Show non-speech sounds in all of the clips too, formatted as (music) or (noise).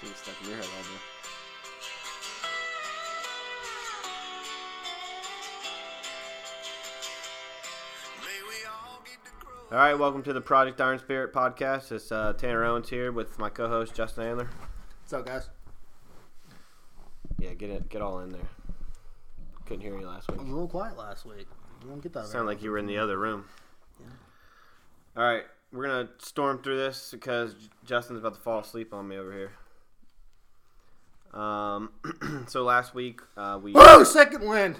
Getting stuck in your head all day. All right, welcome to the Project Iron Spirit podcast. It's uh, Tanner Owens here with my co-host Justin Andler. What's up, guys? Yeah, get it, get all in there. Couldn't hear you last week. I week. was a little quiet last week. You don't get that. Sound like you were in the other room. Yeah. All right, we're gonna storm through this because Justin's about to fall asleep on me over here. Um, (clears throat) so last week uh, we Whoa! Second wind.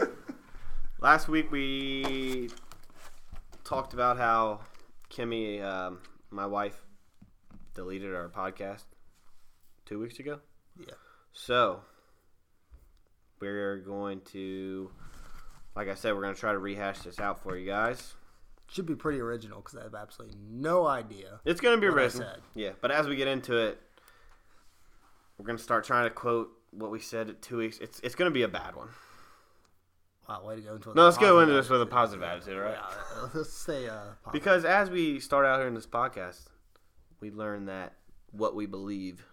(laughs) last week we talked about how Kimmy, um, my wife, deleted our podcast two weeks ago. Yeah. So we're going to, like I said, we're going to try to rehash this out for you guys. Should be pretty original because I have absolutely no idea. It's going to be What I original. said. Yeah, but as we get into it, we're going to start trying to quote what we said at two weeks. It's it's going to be a bad one. Wow, way to go into. No, let's go into this with a positive attitude, right? Yeah, let's stay. Uh. Because as we start out here in this podcast, we learn that what we believe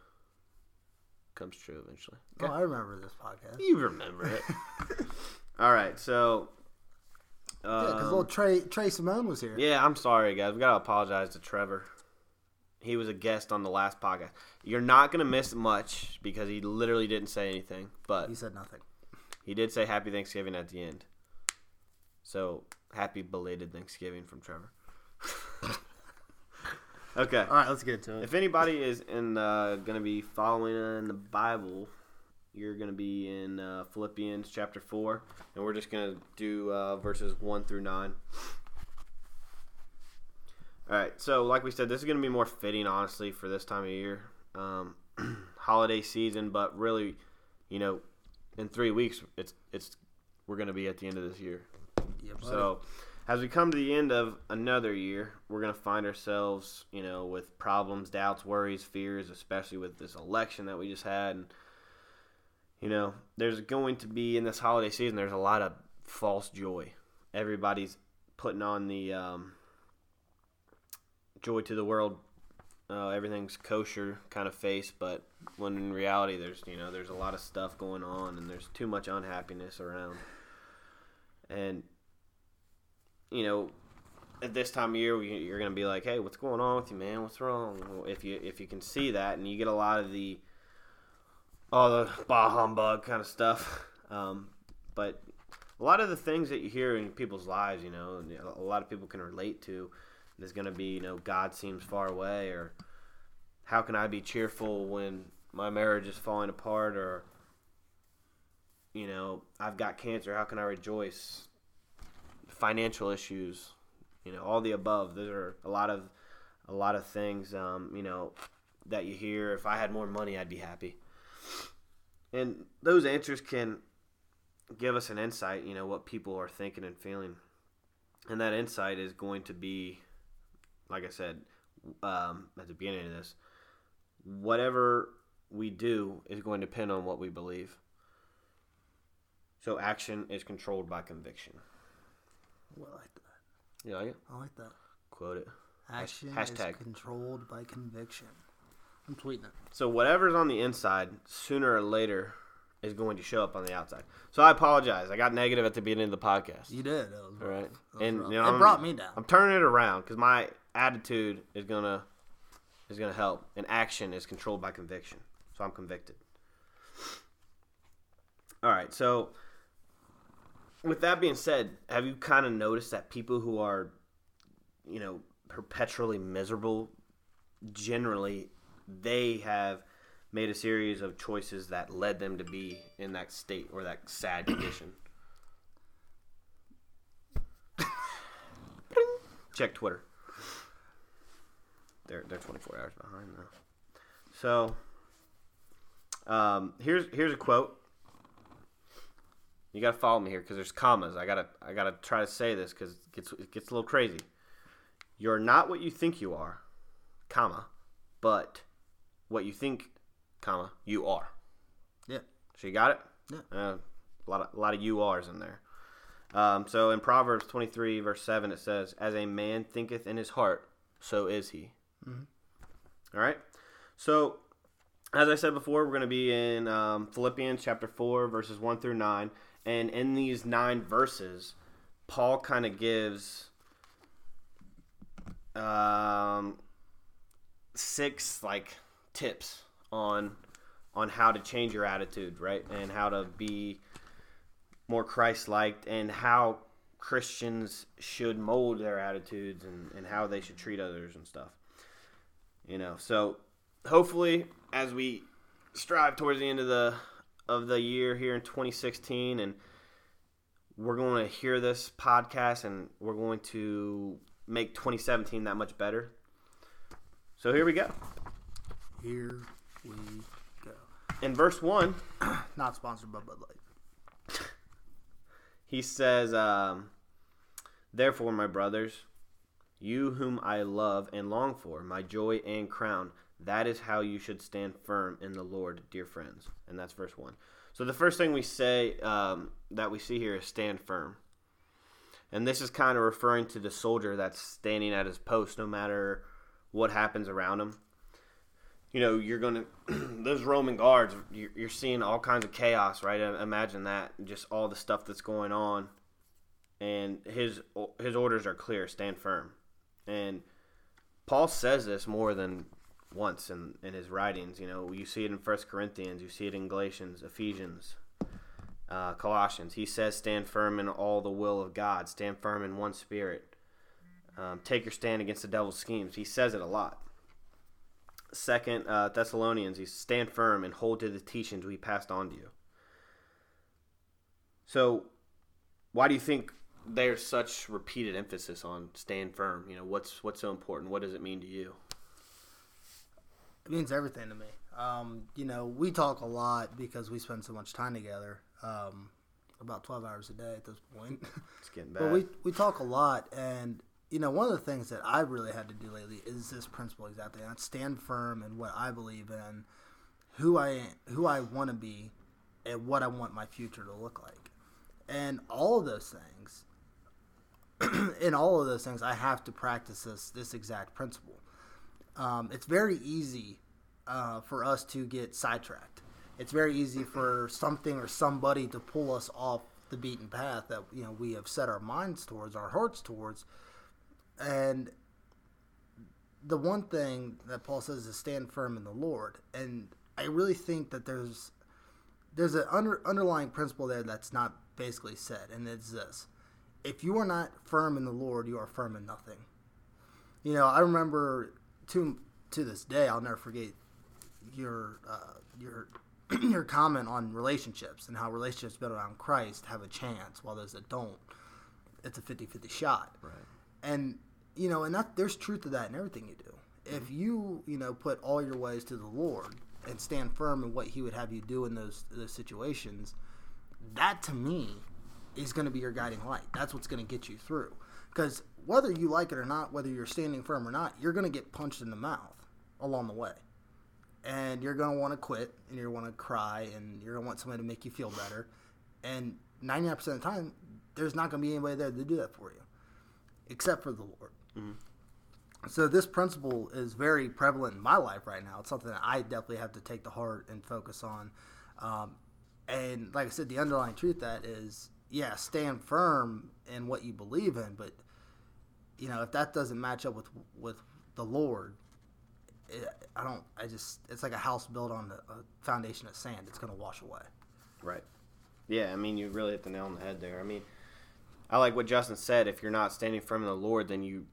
comes true eventually. oh, I remember this podcast. You remember it. (laughs) All right, so. Yeah, because um, little Trey Trey Simone was here. yeah, I'm sorry, guys. We gotta apologize to Trevor. He was a guest on the last podcast. You're not gonna miss much because he literally didn't say anything, but He said nothing. he did say Happy Thanksgiving at the end. So happy belated Thanksgiving from Trevor. (laughs) okay. All right, let's get into it. If anybody is in uh, going to be following in the Bible, you're going to be in uh, Philippians chapter four, and we're just going to do uh, verses one through nine. All right. So, like we said, this is going to be more fitting, honestly, for this time of year, um, (clears throat) holiday season. But really, you know, in three weeks, it's it's we're going to be at the end of this year. Yeah. So, as we come to the end of another year, we're going to find ourselves, you know, with problems, doubts, worries, fears, especially with this election that we just had. And, you know, there's going to be in this holiday season, there's a lot of false joy. Everybody's putting on the um, joy to the world, uh, everything's kosher kind of face, but when in reality, there's, you know, there's a lot of stuff going on and there's too much unhappiness around. And you know, at this time of year, you're going to be like, "Hey, what's going on with you, man? What's wrong?" If you if you can see that, and you get a lot of the all the bah humbug kind of stuff, (laughs) um, but a lot of the things that you hear in people's lives, you know, a lot of people can relate to, is going to be, you know, God seems far away, or how can I be cheerful when my marriage is falling apart, or you know, I've got cancer. How can I rejoice? financial issues, you know, all the above. There are a lot of a lot of things, um, you know, that you hear. If I had more money, I'd be happy. And those answers can give us an insight, you know, what people are thinking and feeling. And that insight is going to be, like I said um, at the beginning of this, whatever we do is going to depend on what we believe. So action is controlled by conviction. Well, I like that. You like it? I like that. Quote it. Action hashtag. is controlled by conviction. I'm tweeting it. So whatever's on the inside, sooner or later, is going to show up on the outside. So I apologize. I got negative at the beginning of the podcast. You did. That was All right. And you know, it I'm- brought me down. I'm turning it around because my attitude is gonna is gonna help, and action is controlled by conviction. So I'm convicted. All right. So with that being said, have you kind of noticed that people who are, you know, perpetually miserable, generally, they have made a series of choices that led them to be in that state or that sad condition. (coughs) Check Twitter. They're they're 24 hours behind now. So, um, here's here's a quote. You gotta follow me here because there's commas. I gotta I gotta try to say this because it gets it gets a little crazy. You're not what you think you are, comma, but what you think, comma, you are. Yeah. So you got it? Yeah. Uh, a lot of a lot of you are's in there. Um, so in Proverbs 23 verse 7 it says, "As a man thinketh in his heart, so is he." All right. So, as I said before, we're going to be in um, Philippians chapter 4, verses 1 through 9. And in these nine verses, Paul kind of gives um, six like tips on on how to change your attitude, right? And how to be more Christ like and how Christians should mold their attitudes and, and how they should treat others and stuff. You know, so hopefully as we strive towards the end of the of the year here in 2016 and we're going to hear this podcast and we're going to make 2017 that much better. So here we go. Here we go. In verse 1, (clears throat) Not sponsored by Bud Light. (laughs) he says, um, Therefore, my brothers, you whom I love and long for, my joy and crown, that is how you should stand firm in the Lord, dear friends. And that's verse 1. So the first thing we say um, that we see here is stand firm. And this is kind of referring to the soldier that's standing at his post no matter what happens around him. You know, you're going to, (clears throat) those Roman guards, you're, seeing all kinds of chaos, right? Imagine that, just all the stuff that's going on. And his his orders are clear stand firm. And Paul says this more than once in, in his writings. You know, you see it in First Corinthians, you see it in Galatians, Ephesians, uh, Colossians. He says, "Stand firm in all the will of God. Stand firm in one spirit. Um, take your stand against the devil's schemes." He says it a lot. Second uh, Thessalonians, he stand firm and hold to the teachings we passed on to you. So, why do you think there's such repeated emphasis on stand firm? You know, what's what's so important? What does it mean to you? It means everything to me. Um, you know, we talk a lot because we spend so much time together. Um, about 12 hours a day at this point. (laughs) It's getting bad. But we, we talk a lot, and you know, one of the things that I've really had to do lately is this principle exactly. I stand firm in what I believe in, who I who I want to be, and what I want my future to look like. And all of those things, (clears throat) in all of those things, I have to practice this this exact principle. Um, it's very easy uh, for us to get sidetracked. It's very easy for something or somebody to pull us off the beaten path that you know we have set our minds towards, our hearts towards, and the one thing that Paul says is stand firm in the Lord, and I really think that there's there's an under, underlying principle there that's not basically said, and it's this: if you are not firm in the Lord, you are firm in nothing. You know, I remember to to this day, I'll never forget your uh, your (clears throat) your comment on relationships and how relationships built around Christ have a chance, while those that don't, it's a 50-50 shot. Right. And you know, and that there's truth to that in everything you do. If you you know put all your ways to the Lord and stand firm in what He would have you do in those those situations, that to me is going to be your guiding light. That's what's going to get you through. Because whether you like it or not, whether you're standing firm or not, you're going to get punched in the mouth along the way. And you're going to want to quit and you're going to cry and you're going to want somebody to make you feel better. And 99% of the time, there's not going to be anybody there to do that for you except for the Lord. So this principle is very prevalent in my life right now. It's something that I definitely have to take to heart and focus on. Um, and like I said, the underlying truth that is, yeah, stand firm in what you believe in, but you know if that doesn't match up with with the Lord, it, I don't. I just it's like a house built on a, a foundation of sand. It's going to wash away. Right. Yeah, I mean, you really hit the nail on the head there. I mean, I like what Justin said. If you're not standing firm in the Lord, then you,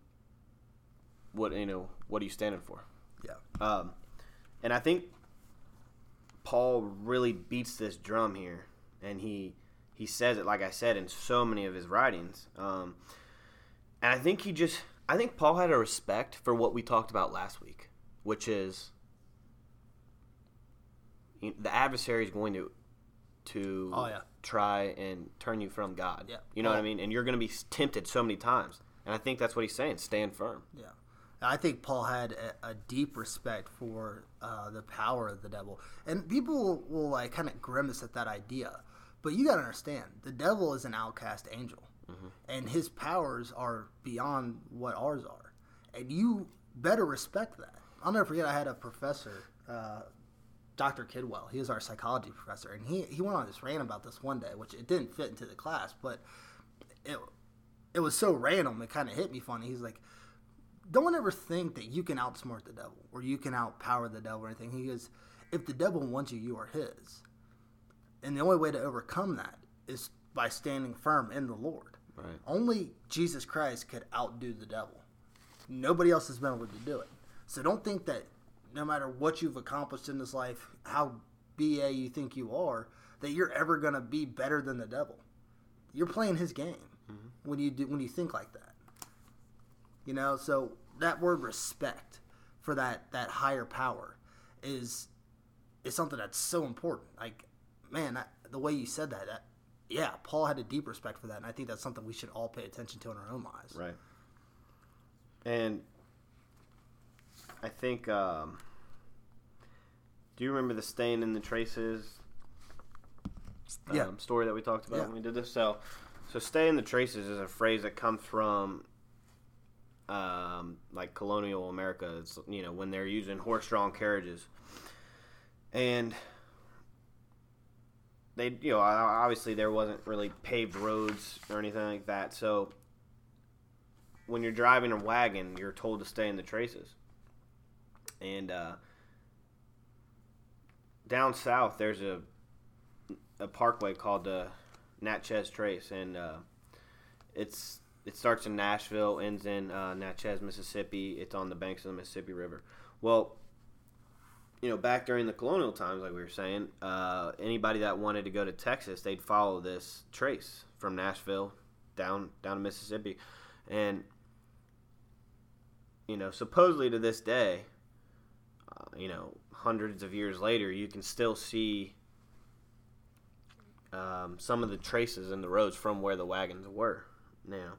what you know, what are you standing for? Yeah. Um, and I think Paul really beats this drum here, and he he says it like I said in so many of his writings. Um, and I think he just, I think Paul had a respect for what we talked about last week, which is the adversary is going to to Oh, yeah. try and turn you from God. Yeah. You know what I Oh. mean? And you're going to be tempted so many times. And I think that's what he's saying. Stand firm. Yeah. I think Paul had a, a deep respect for uh, the power of the devil. And people will, will like kind of grimace at that idea. But you got to understand, the devil is an outcast angel. And his powers are beyond what ours are. And you better respect that. I'll never forget. I had a professor, uh, Dr. Kidwell. He was our psychology professor, and he he went on this rant about this one day, which it didn't fit into the class, but it it was so random. It kind of hit me funny. He's like, "Don't ever think that you can outsmart the devil or you can outpower the devil or anything." He goes, "If the devil wants you, you are his, and the only way to overcome that is by standing firm in the Lord." Right. Only Jesus Christ could outdo the devil. Nobody else has been able to do it. So don't think that no matter what you've accomplished in this life, how BA you think you are, that you're ever going to be better than the devil. You're playing his game mm-hmm. when you do when you think like that. You know, so that word respect for that that higher power is is something that's so important. Like, man, that, the way you said that, that, yeah, Paul had a deep respect for that, and I think that's something we should all pay attention to in our own lives. Right. And I think, um, do you remember the stain in the traces um, Yeah. story that we talked about Yeah. when we did this? So, so stay in the traces is a phrase that comes from um, like colonial America. It's you know when they're using horse-drawn carriages, and they you know obviously there wasn't really paved roads or anything like that. So when you're driving a wagon, you're told to stay in the traces. And uh, down south, there's a a parkway called the Natchez Trace, and uh, it's it starts in Nashville, ends in uh, Natchez, Mississippi. It's on the banks of the Mississippi River. Well, you know, back during the colonial times, like we were saying, uh, anybody that wanted to go to Texas, they'd follow this trace from Nashville down down to Mississippi, and you know, supposedly to this day, uh, you know, hundreds of years later, you can still see um, some of the traces in the roads from where the wagons were now.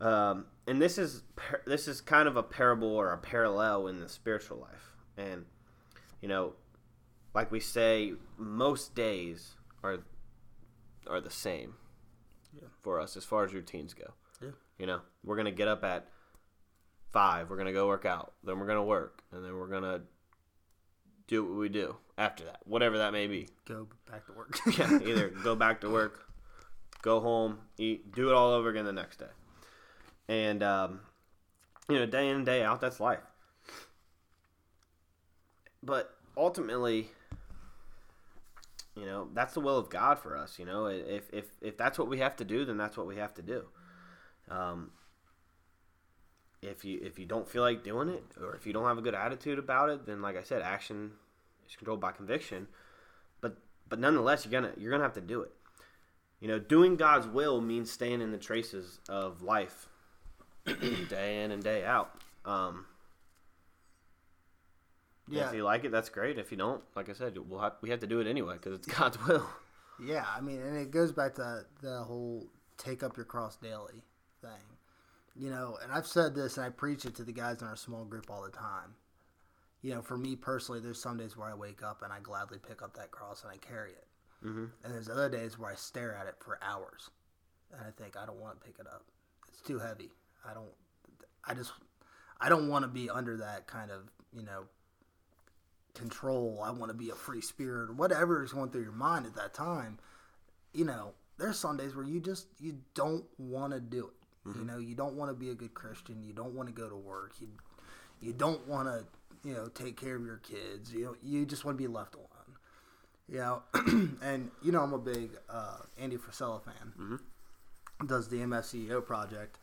Um, and this is this is kind of a parable or a parallel in the spiritual life, and you know, like we say, most days are are the same Yeah. for us as far as routines go. Yeah. You know, we're gonna get up at five. We're gonna go work out. Then we're gonna work, and then we're gonna do what we do after that, whatever that may be. Go back to work. (laughs) Yeah, either (laughs) go back to work, go home, eat, do it all over again the next day, and um, you know, day in and day out, that's life. But ultimately, you know, that's the will of God for us. You know, if if if that's what we have to do, then that's what we have to do. Um, if you if you don't feel like doing it, or if you don't have a good attitude about it, then like I said, action is controlled by conviction. But but nonetheless, you're gonna you're gonna have to do it. You know, doing God's will means staying in the traces of life, (clears throat) day in and day out. Um, yeah, If you like it, that's great. If you don't, like I said, we'll have, we have to do it anyway because it's (laughs) God's will. yeah. I mean, and it goes back to the whole take up your cross daily thing. You know, and I've said this and I preach it to the guys in our small group all the time. You know, for me personally, there's some days where I wake up and I gladly pick up that cross and I carry it. Mm-hmm. And there's other days where I stare at it for hours, and I think I don't want to pick it up. It's too heavy. I don't. I just. I don't want to be under that kind of you know control. I want to be a free spirit whatever is going through your mind at that time. You know, there's some days where you just you don't want to do it. You know, you don't want to be a good Christian. You don't want to go to work. You you don't want to you know take care of your kids. You know, you just want to be left alone. You know, (clears throat) and you know I'm a big uh, Andy Frisella fan. Does the MFCEO project.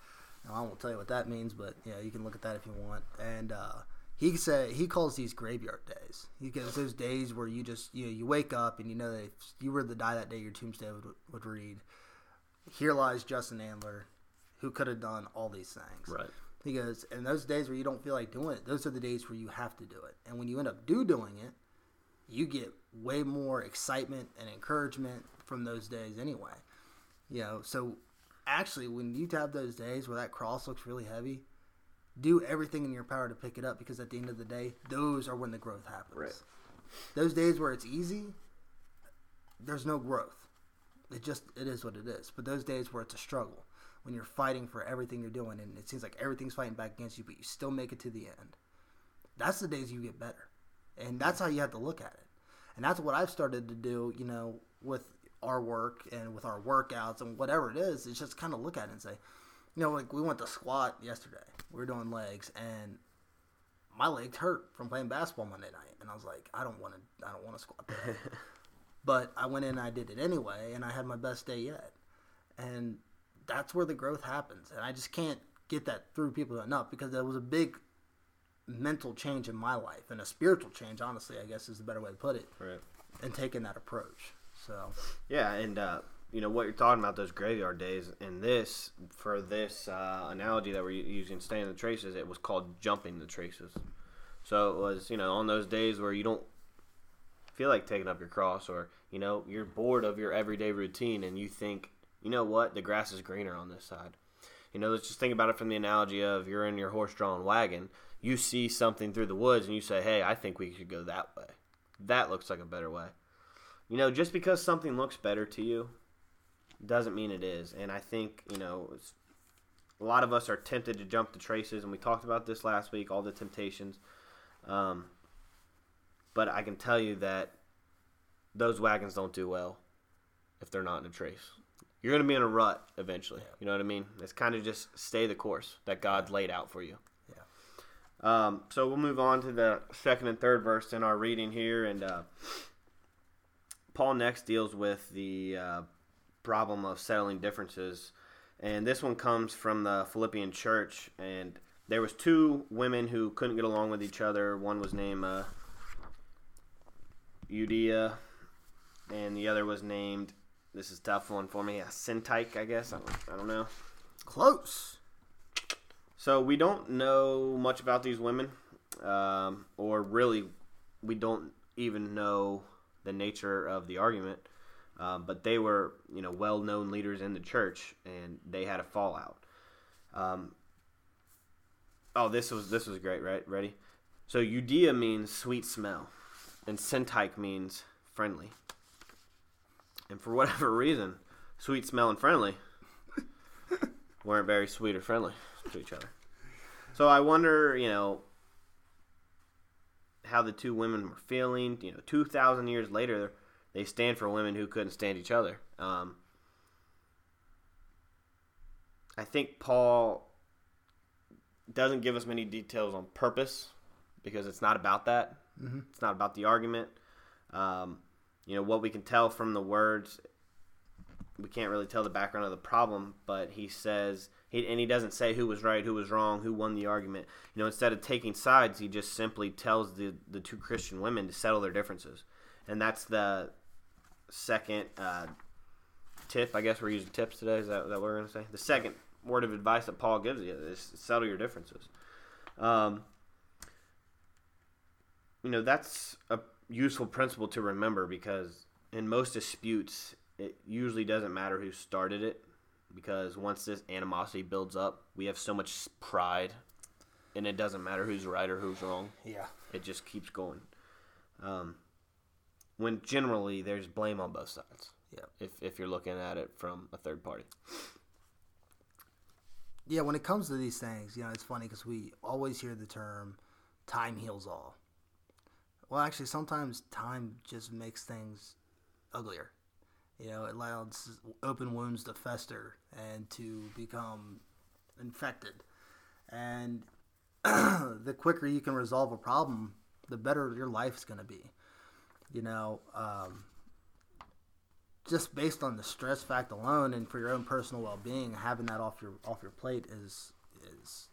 Now, I won't tell you what that means, but yeah, you can look at that if you want. And uh, he said he calls these graveyard days. He goes those days where you just you know you wake up and you know that if you were to die that day, your tombstone would, would read, "Here lies Justin Andler, who could have done all these things." Right. He goes, and those days where you don't feel like doing it, those are the days where you have to do it. And when you end up do doing it, you get way more excitement and encouragement from those days anyway. You know, so actually when you have those days where that cross looks really heavy, do everything in your power to pick it up because at the end of the day, those are when the growth happens. Right. Those days where it's easy, there's no growth. It just it is what it is. But those days where it's a struggle, when you're fighting for everything you're doing and it seems like everything's fighting back against you, but you still make it to the end. that's the days you get better, and that's how you have to look at it. And that's what I've started to do. You know, with our work and with our workouts and whatever it is, is just kind of look at it and say, you know, like we went to squat yesterday. We were doing legs, and my legs hurt from playing basketball Monday night, and I was like, I don't want to, I don't want to squat (laughs) but I went in and I did it anyway, and I had my best day yet, and that's where the growth happens. And I just can't get that through people enough because there was a big mental change in my life and a spiritual change. Honestly, I guess is the better way to put it. Right. And taking that approach. So. Yeah, and uh, you know what you're talking about those graveyard days, and this for this uh, analogy that we're using, staying in the traces, it was called jumping the traces. So it was you know on those days where you don't feel like taking up your cross, or you know you're bored of your everyday routine, and you think, you know what, the grass is greener on this side. You know, let's just think about it from the analogy of you're in your horse-drawn wagon. You see something through the woods, and you say, "Hey, I think we should go that way. That looks like a better way." You know, just because something looks better to you doesn't mean it is. And I think, you know, a lot of us are tempted to jump the traces, and we talked about this last week, all the temptations. Um, but I can tell you that those wagons don't do well if they're not in a trace. You're going to be in a rut eventually. You know what I mean? It's kind of just stay the course that God laid out for you. Yeah. Um, so we'll move on to the second and third verse in our reading here, and uh, Paul next deals with the uh, problem of settling differences, and this one comes from the Philippian church. And there was two women who couldn't get along with each other. One was named uh, Eudia, and the other was named. This is tough one for me. A Syntyche, I guess. I don't, I don't know. Close. So we don't know much about these women, um, or really, we don't even know the nature of the argument. Um, but they were, you know, well-known leaders in the church, and they had a fallout. Um, oh, this was this was great, right? Ready? So Eudia means sweet smell, and Syntyche means friendly. And for (laughs) whatever reason, sweet smell and friendly (laughs) weren't very sweet or friendly to each other. So I wonder, you know, how the two women were feeling. You know, two thousand years later, they stand for women who couldn't stand each other. Um, I think Paul doesn't give us many details on purpose because it's not about that. Mm-hmm. It's not about the argument. Um, you know what we can tell from the words. We can't really tell the background of the problem, but he says he, and he doesn't say who was right, who was wrong, who won the argument. You know, instead of taking sides, he just simply tells the the two Christian women to settle their differences, and that's the second uh, tip. I guess we're using tips today. Is that, that what we're going to say? The second word of advice that Paul gives you is settle your differences. Um, you know, that's a useful principle to remember because in most disputes, it usually doesn't matter who started it because once this animosity builds up, we have so much pride, and it doesn't matter who's right or who's wrong. Yeah. It just keeps going. Um, when generally there's blame on both sides. Yeah. If if you're looking at it from a third party. Yeah, when it comes to these things, you know, it's funny because we always hear the term "time heals all." Well, actually, sometimes time just makes things uglier. You know, it allows open wounds to fester and to become infected. And (clears throat) the quicker you can resolve a problem, the better your life is going to be. You know, um, just based on the stress fact alone, and for your own personal well being, having that off your off your plate is is,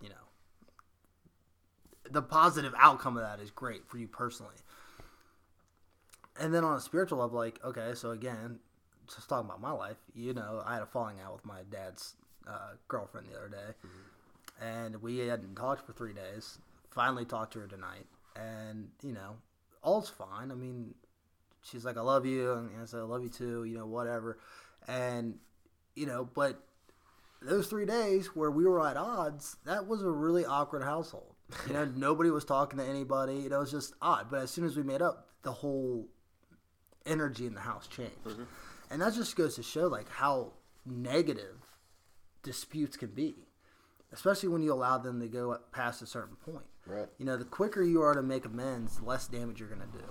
you know, the positive outcome of that is great for you personally. And then on a spiritual level, like okay, so again, just talking about my life, you know, I had a falling out with my dad's uh, girlfriend the other day, mm-hmm. and we hadn't talked for three days. Finally, talked to her tonight, and you know, all's fine. I mean, she's like, I love you. And I said, I love you too, you know, whatever. And, you know, but those three days where we were at odds, that was a really awkward household. You know, nobody was talking to anybody. You know, it was just odd. But as soon as we made up, the whole energy in the house changed. Mm-hmm. And that just goes to show, like, how negative disputes can be. especially when you allow them to go past a certain point. Right. You know, the quicker you are to make amends, the less damage you're going to do.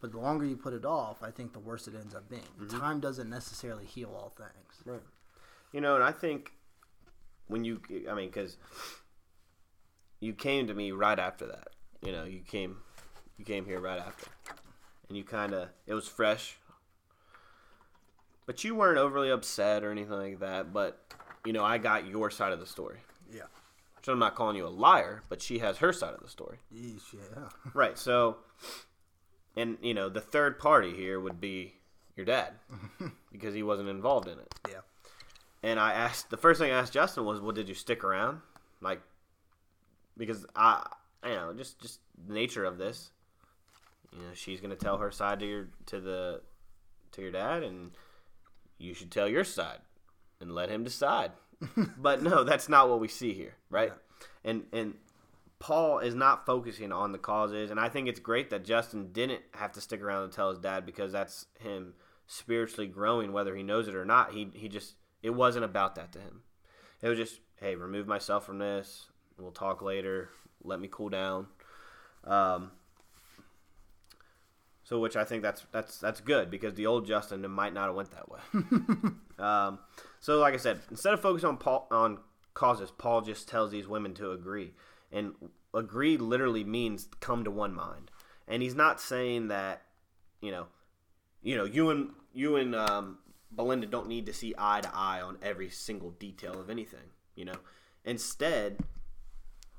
But the longer you put it off, I think the worse it ends up being. Mm-hmm. Time doesn't necessarily heal all things. Right. You know, and I think when you, I mean, because you came to me right after that. You know, you came, you came here right after, and you kind of, it was fresh, but you weren't overly upset or anything like that. But you know, I got your side of the story. So I'm not calling you a liar, but she has her side of the story. Yeah. Right. So, and you know, the third party here would be your dad (laughs) because he wasn't involved in it. Yeah. And I asked the first thing I asked Justin was, "Well, did you stick around?" Like, because I, you know, just just the nature of this. You know, she's gonna tell her side to your to the to your dad, and you should tell your side and let him decide. But no, that's not what we see here, right? And and Paul is not focusing on the causes, and I think it's great that Justin didn't have to stick around and tell his dad because that's him spiritually growing, whether he knows it or not. He he just it wasn't about that to him. It was just, hey, remove myself from this. We'll talk later. Let me cool down. Um, so, which I think that's that's that's good because the old Justin might not have went that way. (laughs) um, so, like I said, instead of focusing on Paul on causes, Paul just tells these women to agree, and agree literally means come to one mind. And he's not saying that, you know, you know, you and you and um, Belinda don't need to see eye to eye on every single detail of anything. You know, instead,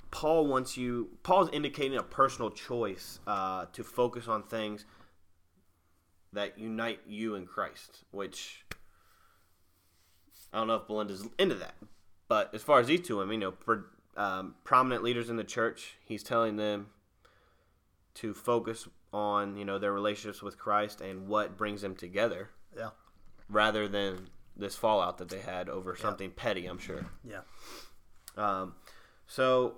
Paul wants you. Paul's indicating a personal choice uh, to focus on things that unite you in Christ. Which I don't know if Belinda's into that, but as far as these two women, you know, for, um, prominent leaders in the church, he's telling them to focus on you know their relationships with Christ and what brings them together Yeah. rather than this fallout that they had over something petty, I'm sure. Yeah. Um, so,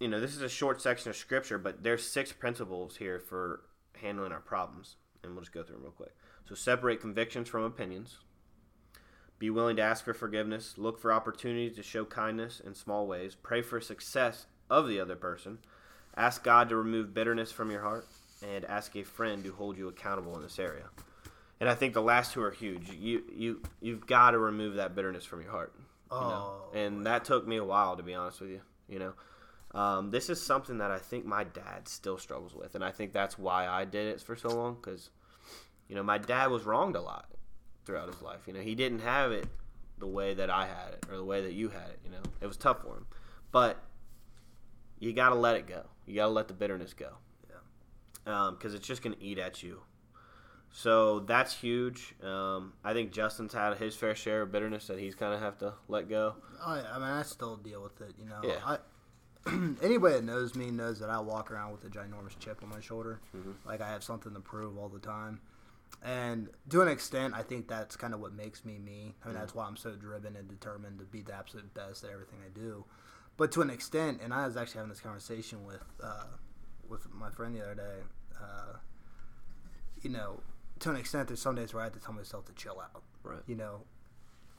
you know, this is a short section of scripture, but there's six principles here for handling our problems, and we'll just go through them real quick. So, separate convictions from opinions. Be willing to ask for forgiveness. Look for opportunities to show kindness in small ways. Pray for success of the other person. Ask God to remove bitterness from your heart, and ask a friend to hold you accountable in this area. And I think the last two are huge. You you you've got to remove that bitterness from your heart. You know? Oh, And that took me a while to be honest with you. You know, um, this is something that I think my dad still struggles with, and I think that's why I did it for so long. Because, you know, my dad was wronged a lot throughout his life. You know, he didn't have it the way that I had it or the way that you had it. You know, it was tough for him, but you got to let it go. You got to let the bitterness go. Yeah. Because it's just going to eat at you. So that's huge. Um, I think Justin's had his fair share of bitterness that he's kind of have to let go. I, I mean, I still deal with it. You know, Yeah. I, (clears throat) anybody that knows me knows that I walk around with a ginormous chip on my shoulder, Mm-hmm. like I have something to prove all the time. And to an extent, I think that's kind of what makes me me. I mean, that's why I'm so driven and determined to be the absolute best at everything I do. But to an extent, and I was actually having this conversation with uh, with my friend the other day. Uh, you know, to an extent, there's some days where I have to tell myself to chill out. Right. You know,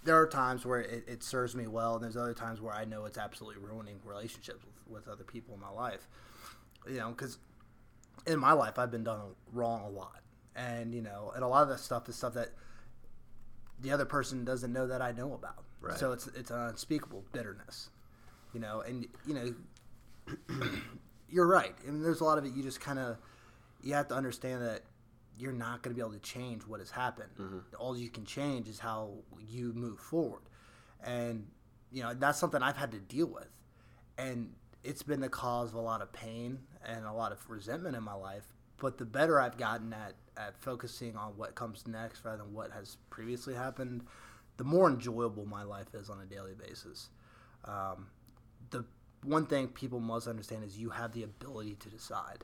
there are times where it, it serves me well, and there's other times where I know it's absolutely ruining relationships with, with other people in my life. You know, because in my life I've been done wrong a lot, and you know, and a lot of that stuff is stuff that the other person doesn't know that I know about. Right. So it's it's an unspeakable bitterness. You know, and you know, (clears throat) you're right. I mean, there's a lot of it. You just kind of you have to understand that you're not going to be able to change what has happened. Mm-hmm. All you can change is how you move forward, and you know that's something I've had to deal with, and it's been the cause of a lot of pain and a lot of resentment in my life. But the better I've gotten at at focusing on what comes next rather than what has previously happened, the more enjoyable my life is on a daily basis. Um, the one thing people must understand is you have the ability to decide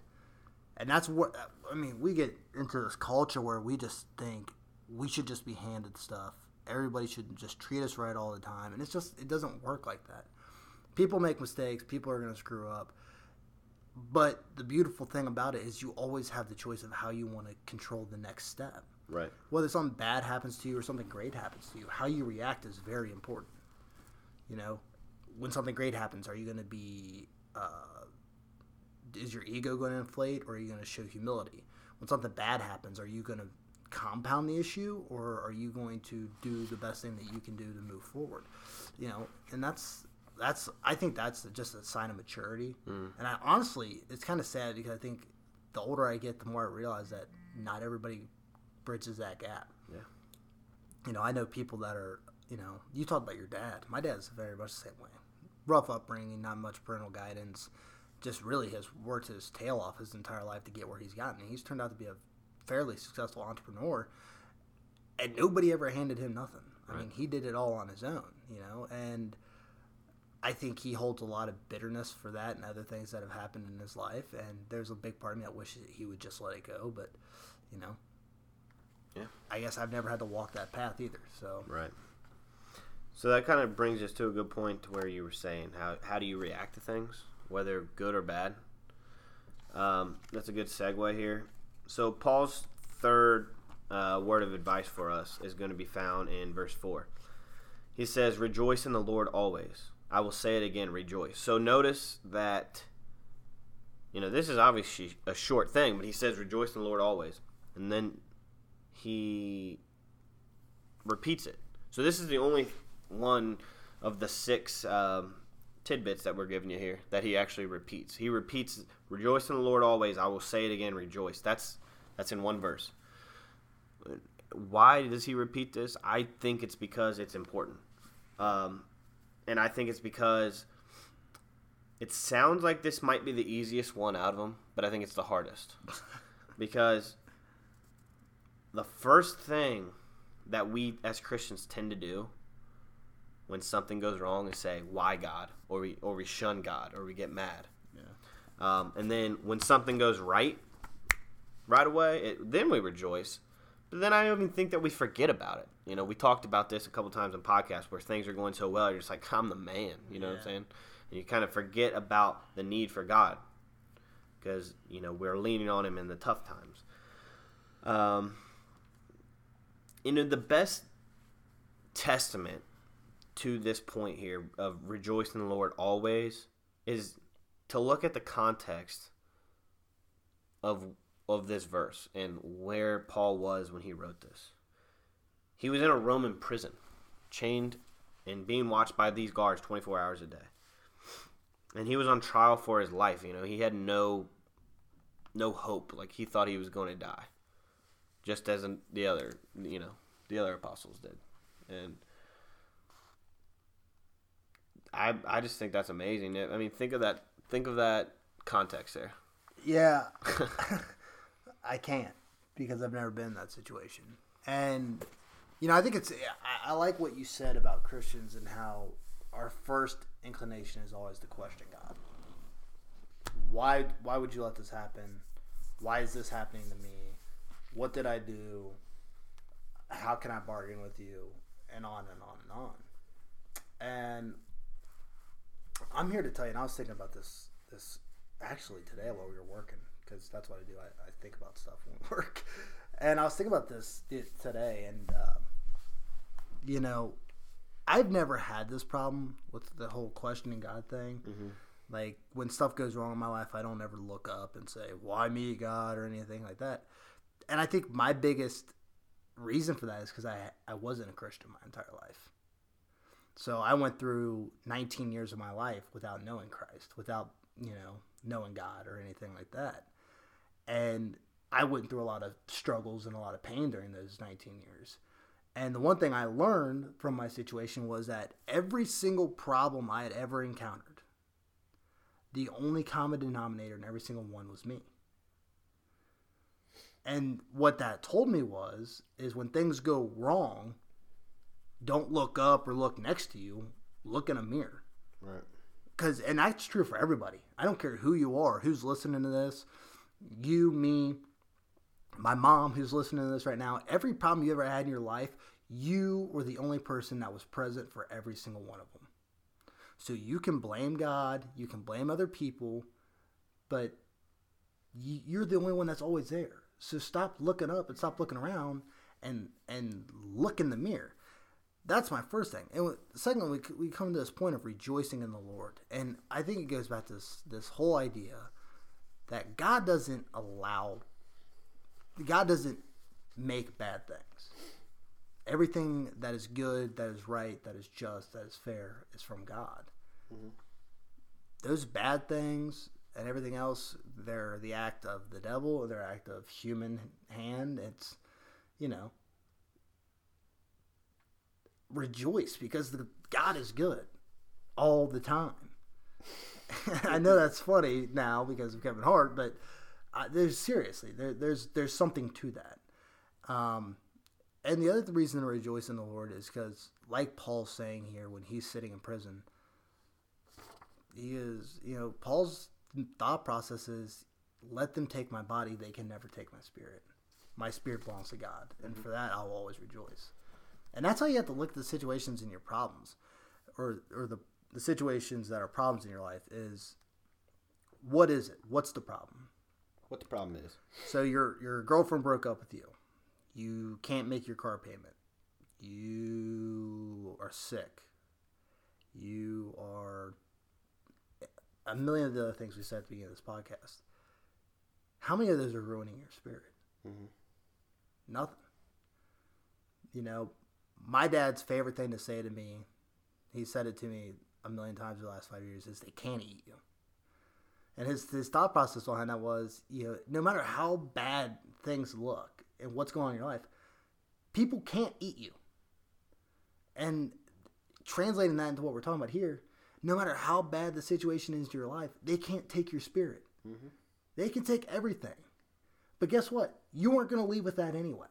and that's what I mean. We get into this culture where we just think we should just be handed stuff. Everybody should just treat us right all the time, and it's just it doesn't work like that. People make mistakes. People are going to screw up. But the beautiful thing about it is you always have the choice of how you want to control the next step. Right. Whether something bad happens to you or something great happens to you, how you react is very important. You know, when something great happens, are you going to be uh, is your ego going to inflate, or are you going to show humility? When something bad happens, are you going to compound the issue, or are you going to do the best thing that you can do to move forward? You know, and that's that's I think that's just a sign of maturity. Mm. And I honestly, it's kind of sad because I think the older I get, the more I realize that not everybody bridges that gap. Yeah. You know, I know people that are, you know, you talked about your dad. My dad's very much the same way. Rough upbringing, not much parental guidance. Just really has worked his tail off his entire life to get where he's gotten. He's turned out to be a fairly successful entrepreneur, and nobody ever handed him nothing. I Right. mean, he did it all on his own, you know, and I think he holds a lot of bitterness for that and other things that have happened in his life. And there's a big part of me that wishes he would just let it go, but you know, Yeah. I guess I've never had to walk that path either. So Right. So that kind of brings us to a good point to where you were saying how how do you react to things, whether good or bad. Um, that's a good segue here. So Paul's third uh, word of advice for us is going to be found in verse four. He says, "Rejoice in the Lord always." I will say it again, rejoice. So notice that. You know, this is obviously a short thing, but he says, "Rejoice in the Lord always," and then he repeats it. So this is the only one of the six um, tidbits that we're giving you here that he actually repeats. He repeats, "Rejoice in the Lord always." I will say it again, rejoice. That's that's in one verse. Why does he repeat this? I think it's because it's important, um, and I think it's because it sounds like this might be the easiest one out of them, but I think it's the hardest (laughs) because the first thing that we as Christians tend to do when something goes wrong is say, "Why God?" or we or we shun God or we get mad. Yeah. Um, and then when something goes right, right away, it, then we rejoice. But then I don't even think that we forget about it. You know, we talked about this a couple times in podcasts where things are going so well, you're just like, "I'm the man." You know what I'm saying? And you kind of forget about the need for God because you know we're leaning on Him in the tough times. Um, you know, the best testament to this point here of rejoice in the Lord always is to look at the context of of this verse and where Paul was when he wrote this. He was in a Roman prison, chained and being watched by these guards 24 hours a day. And he was on trial for his life, you know. He had no no hope, like he thought he was going to die. Just as the other, you know, the other apostles did. And I I just think that's amazing. I mean, think of that think of that context there. Yeah, (laughs) (laughs) I can't because I've never been in that situation. And you know, I think it's I, I like what you said about Christians and how our first inclination is always to question God. Why why would you let this happen? Why is this happening to me? What did I do? How can I bargain with you? And on and on and on. And I'm here to tell you, and I was thinking about this this actually today while we were working because that's what I do. I, I think about stuff when we (laughs) work, and I was thinking about this today, and uh, you know, I've never had this problem with the whole questioning God thing. Mm-hmm. Like when stuff goes wrong in my life, I don't ever look up and say, "Why me, God?" or anything like that. And I think my biggest reason for that is because I I wasn't a Christian my entire life. So I went through 19 years of my life without knowing Christ, without you know knowing God or anything like that, and I went through a lot of struggles and a lot of pain during those 19 years. And the one thing I learned from my situation was that every single problem I had ever encountered, the only common denominator in every single one was me. And what that told me was is when things go wrong, don't look up or look next to you, look in a mirror. Right. Cuz and that's true for everybody. I don't care who you are, who's listening to this, you, me, my mom who's listening to this right now, every problem you ever had in your life, you were the only person that was present for every single one of them. So you can blame God, you can blame other people, but you're the only one that's always there. So stop looking up and stop looking around and and look in the mirror. that's my first thing. And second, we we come to this point of rejoicing in the Lord, and I think it goes back to this this whole idea that God doesn't allow, God doesn't make bad things. Everything that is good, that is right, that is just, that is fair, is from God. Mm-hmm. Those bad things and everything else, they're the act of the devil, or they're act of human hand. It's, you know, rejoice because the God is good all the time. (laughs) I know that's funny now because of Kevin Hart, but uh, there's seriously there, there's there's something to that. Um, and the other reason to rejoice in the Lord is because, like Paul's saying here, when he's sitting in prison, he is you know Paul's thought process is, "Let them take my body; they can never take my spirit. My spirit belongs to God, and mm-hmm. for that I'll always rejoice." And that's how you have to look at the situations in your problems, or or the the situations that are problems in your life is what is it? What's the problem? What the problem is? So your your girlfriend broke up with you. You can't make your car payment. You are sick. You are a million of the other things we said at the beginning of this podcast. How many of those are ruining your spirit? Mm-hmm. Nothing. You know, my dad's favorite thing to say to me, he said it to me a million times in the last five years, is they can't eat you. And his, his thought process behind that was, you know, no matter how bad things look and what's going on in your life, people can't eat you. And translating that into what we're talking about here, no matter how bad the situation is to your life, they can't take your spirit. Mm-hmm. They can take everything. But guess what? You weren't going to leave with that anyway.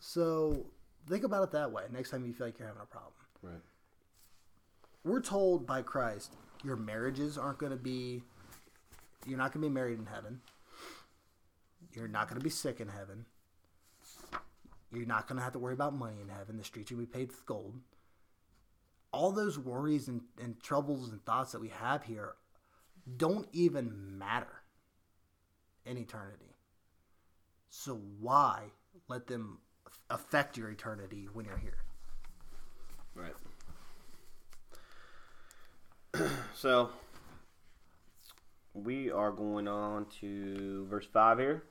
So think about it that way next time you feel like you're having a problem. Right. We're told by Christ your marriages aren't going to be, you're not going to be married in heaven. You're not going to be sick in heaven. You're not going to have to worry about money in heaven. The streets will be paved with gold. All those worries and, and troubles and thoughts that we have here don't even matter in eternity. So why let them affect your eternity when you're here. Right. (clears throat) so we are going on to verse 5 here.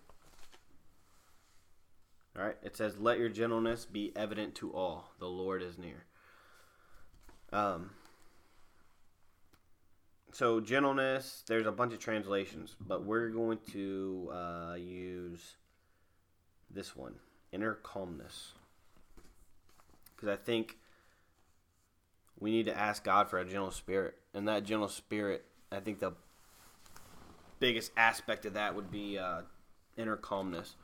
All right. It says, Let your gentleness be evident to all. The Lord is near. Um, so, gentleness, there's a bunch of translations, but we're going to uh, use this one inner calmness. Because I think we need to ask God for a gentle spirit. And that gentle spirit, I think the biggest aspect of that would be uh, inner calmness.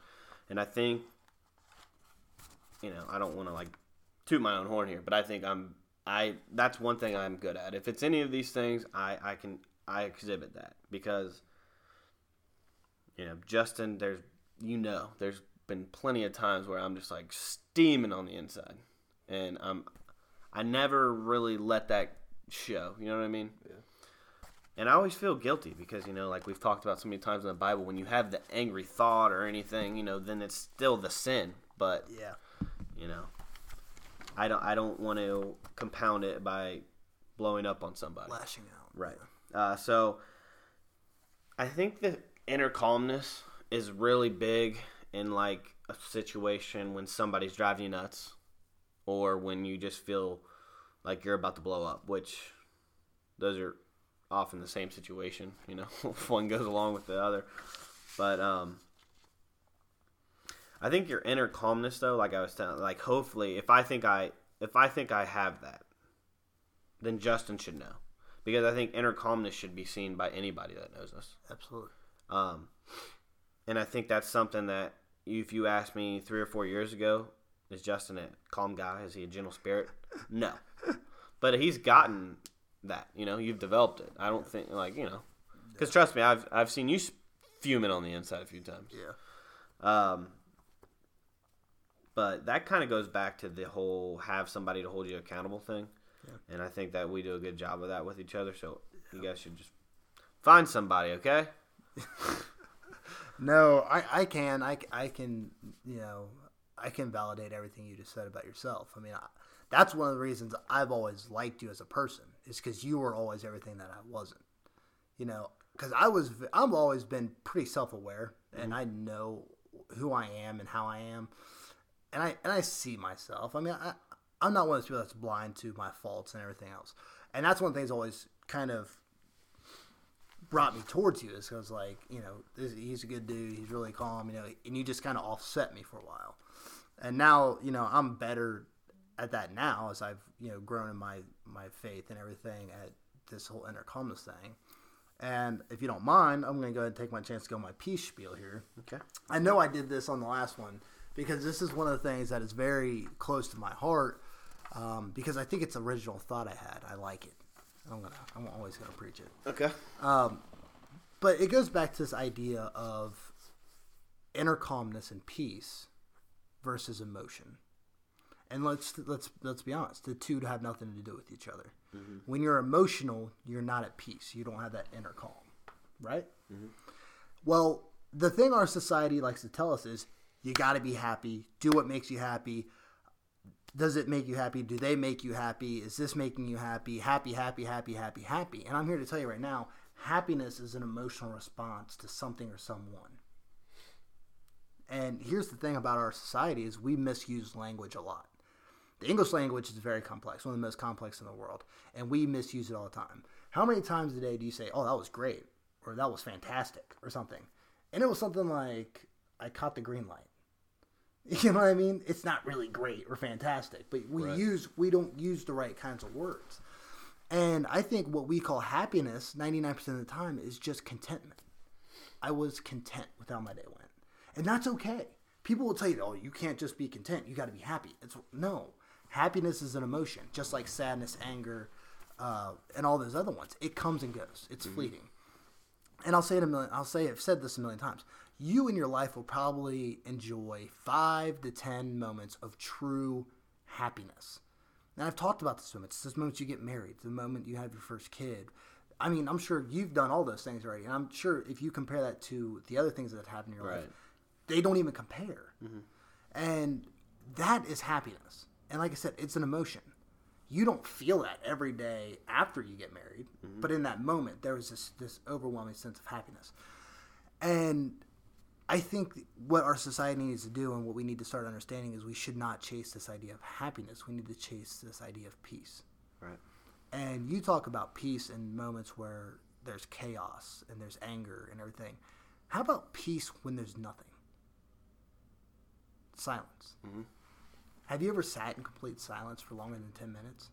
And I think, you know, I don't want to like toot my own horn here, but I think I'm, I, that's one thing I'm good at. If it's any of these things, I, I can, I exhibit that because, you know, Justin, there's, you know, there's been plenty of times where I'm just like steaming on the inside, and I'm I never really let that show. You know what I mean? Yeah. And I always feel guilty because you know, like we've talked about so many times in the Bible, when you have the angry thought or anything, you know, then it's still the sin. But yeah, you know, I don't I don't want to compound it by blowing up on somebody, lashing out. Right. Uh, so I think the inner calmness is really big in like a situation when somebody's driving you nuts or when you just feel like you're about to blow up, which those are often the same situation, you know, (laughs) one goes along with the other. But um I think your inner calmness though, like I was telling like hopefully if I think I if I think I have that, then Justin should know. Because I think inner calmness should be seen by anybody that knows us. Absolutely. Um and I think that's something that if you asked me three or four years ago, is Justin a calm guy? Is he a gentle spirit? No, but he's gotten that. You know, you've developed it. I don't think like you know, because trust me, I've I've seen you fuming on the inside a few times. Yeah. Um. But that kind of goes back to the whole have somebody to hold you accountable thing, yeah. and I think that we do a good job of that with each other. So you guys should just find somebody, okay? (laughs) No, I, I can I, I can you know I can validate everything you just said about yourself. I mean, I, that's one of the reasons I've always liked you as a person is because you were always everything that I wasn't. You know, because I was, I've always been pretty self aware, and mm-hmm. I know who I am and how I am, and I and I see myself. I mean, I, I'm not one of those people that's blind to my faults and everything else, and that's one of the things always kind of brought me towards you is because like you know this, he's a good dude he's really calm you know and you just kind of offset me for a while and now you know i'm better at that now as i've you know grown in my my faith and everything at this whole inner calmness thing and if you don't mind i'm going to go ahead and take my chance to go my peace spiel here Okay. I know I did this on the last one because this is one of the things that is very close to my heart um, because I think it's original thought I had. I like it. I'm gonna. I'm always gonna preach it. Okay. Um, But it goes back to this idea of inner calmness and peace versus emotion. And let's let's let's be honest, the two have nothing to do with each other. Mm-hmm. When you're emotional, you're not at peace. You don't have that inner calm, right? Mm-hmm. Well, the thing our society likes to tell us is you got to be happy, do what makes you happy. Does it make you happy? Do they make you happy? Is this making you happy? Happy, happy, happy, happy, happy. And I'm here to tell you right now, happiness is an emotional response to something or someone. And here's the thing about our society is we misuse language a lot. The English language is very complex, one of the most complex in the world, and we misuse it all the time. How many times a day do you say, "Oh, that was great," or "That was fantastic," or something? And it was something like, "I caught the green light." (laughs) You know what I mean? It's not really great or fantastic, but we Right. use we don't use the right kinds of words. And I think what we call happiness 99% of the time is just contentment. I was content with how my day went. And that's okay. People will tell you, "Oh, you can't just be content. You got to be happy." It's no. Happiness is an emotion, just like sadness, anger, uh, and all those other ones. It comes and goes. It's fleeting and I'll say it a million. I'll say I've said this a million times. You in your life will probably enjoy five to ten moments of true happiness. And I've talked about this moments. It's this moment you get married, the moment you have your first kid. I mean, I'm sure you've done all those things already, and I'm sure if you compare that to the other things that have happened in your life, they don't even compare. And that is happiness. And like I said, it's an emotion. You don't feel that every day after you get married, mm-hmm. but in that moment, there was this, this overwhelming sense of happiness. And I think what our society needs to do and what we need to start understanding is we should not chase this idea of happiness. We need to chase this idea of peace. Right. And you talk about peace in moments where there's chaos and there's anger and everything. How about peace when there's nothing? Silence. Mm-hmm. Have you ever sat in complete silence for longer than 10 minutes?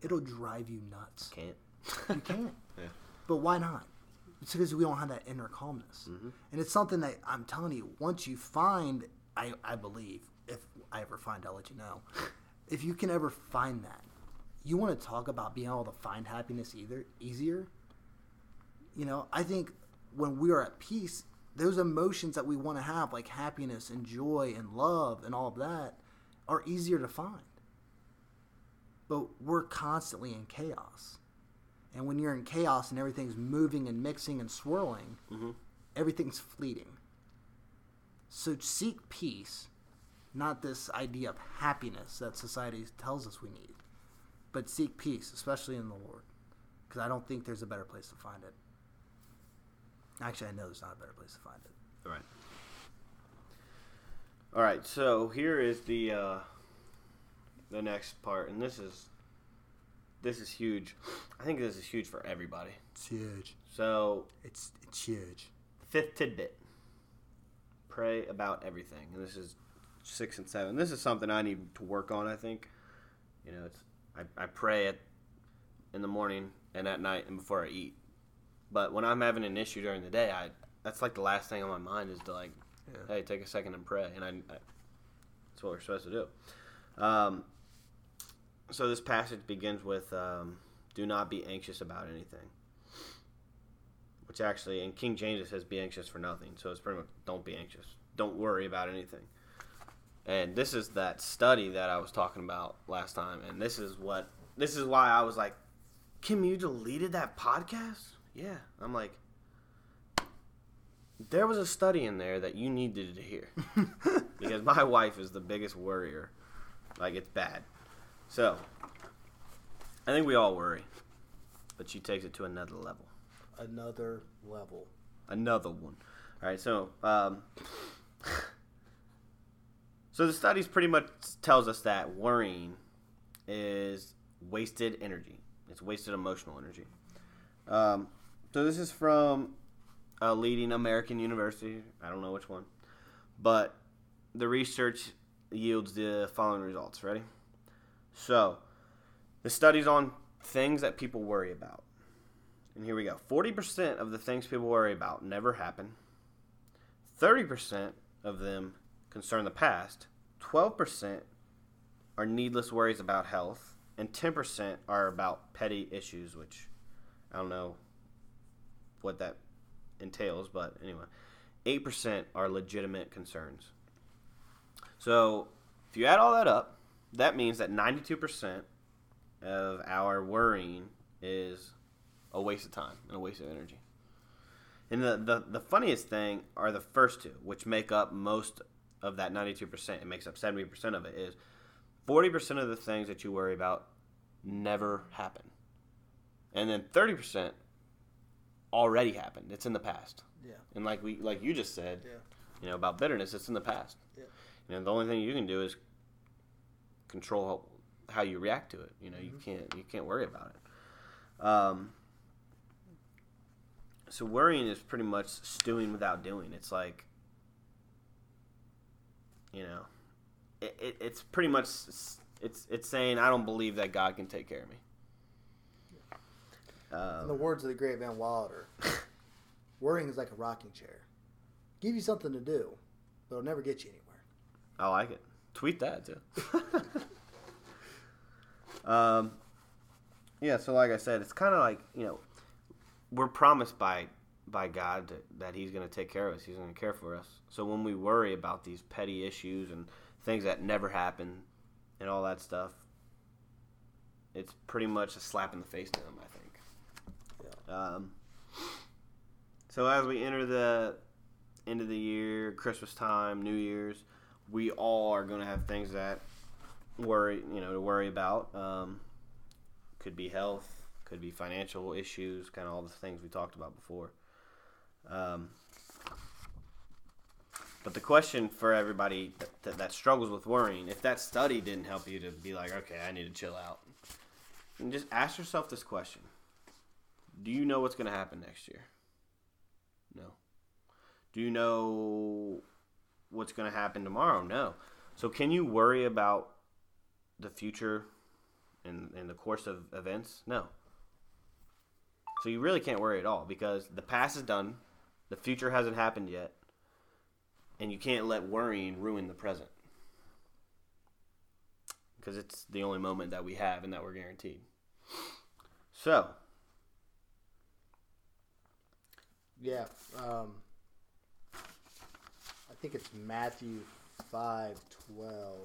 It'll drive you nuts. Can't. (laughs) You can't. Yeah. But why not? It's because we don't have that inner calmness. Mm-hmm. And it's something that I'm telling you, once you find, I, I believe, if I ever find, I'll let you know. If you can ever find that, you want to talk about being able to find happiness either easier. You know, I think when we are at peace, those emotions that we want to have, like happiness and joy and love and all of that, are easier to find. But we're constantly in chaos. And when you're in chaos and everything's moving and mixing and swirling, mm-hmm. everything's fleeting. So seek peace, not this idea of happiness that society tells us we need, but seek peace, especially in the Lord, because I don't think there's a better place to find it. Actually, I know there's not a better place to find it. All right. All right. So here is the uh, the next part, and this is this is huge. I think this is huge for everybody. It's huge. So It's it's huge. fifth tidbit: pray about everything, and this is six and seven. This is something I need to work on. I think. You know, it's I, I pray at in the morning and at night and before I eat. But when I'm having an issue during the day, I that's like the last thing on my mind is to like, Yeah. hey, take a second and pray, and I, I that's what we're supposed to do. Um, so this passage begins with, um, "Do not be anxious about anything," which actually in King James it says, "Be anxious for nothing." So it's pretty much, "Don't be anxious, don't worry about anything." And this is that study that I was talking about last time, and this is what this is why I was like, Kim, you deleted that podcast? Yeah. I'm like, there was a study in there that you needed to hear (laughs) because my wife is the biggest worrier. Like it's bad. So I think we all worry, but she takes it to another level. Another level. Another one. All right. So um, (sighs) so the studies pretty much tells us that worrying is wasted energy. It's wasted emotional energy. Um, so this is from a leading American university. I don't know which one, but the research yields the following results. Ready? So, the studies on things that people worry about. And here we go. 40% of the things people worry about never happen. 30% of them concern the past. 12% are needless worries about health. And 10% are about petty issues, which I don't know what that entails, but anyway, 8% are legitimate concerns. So if you add all that up, that means that 92% of our worrying is a waste of time and a waste of energy. And the, the, the funniest thing are the first two, which make up most of that 92%. It makes up 70% of it. Is 40% of the things that you worry about never happen. And then 30% already happened. It's in the past. Yeah. And like we like you just said, Yeah. you know, about bitterness, it's in the past. Yeah. You know, the only thing you can do is control how, how you react to it. You know, Mm-hmm. you can't you can't worry about it. Um, so worrying is pretty much stewing without doing. It's like, you know, it, it, it's pretty much it's it's saying I don't believe that God can take care of me. In the Um, words of the great Van Wilder, (laughs) worrying is like a rocking chair. Give you something to do, but it'll never get you anywhere. I like it. Tweet that too. (laughs) um, yeah. So, like I said, it's kind of like you know, we're promised by by God that, that He's going to take care of us. He's going to care for us. So when we worry about these petty issues and things that never happen and all that stuff, it's pretty much a slap in the face to them. I think. Um, so as we enter the end of the year, Christmas time, New Year's, we all are going to have things that worry, you know, to worry about. Um, could be health, could be financial issues, kind of all the things we talked about before. Um, but the question for everybody that, that, that struggles with worrying, if that study didn't help you to be like, okay, I need to chill out, and just ask yourself this question: Do you know what's going to happen next year? No. Do you know what's going to happen tomorrow? No. So can you worry about the future in, in the course of events? No. So you really can't worry at all because the past is done, the future hasn't happened yet, and you can't let worrying ruin the present. Because it's the only moment that we have and that we're guaranteed. So, Yeah. Um, I think it's Matthew five twelve.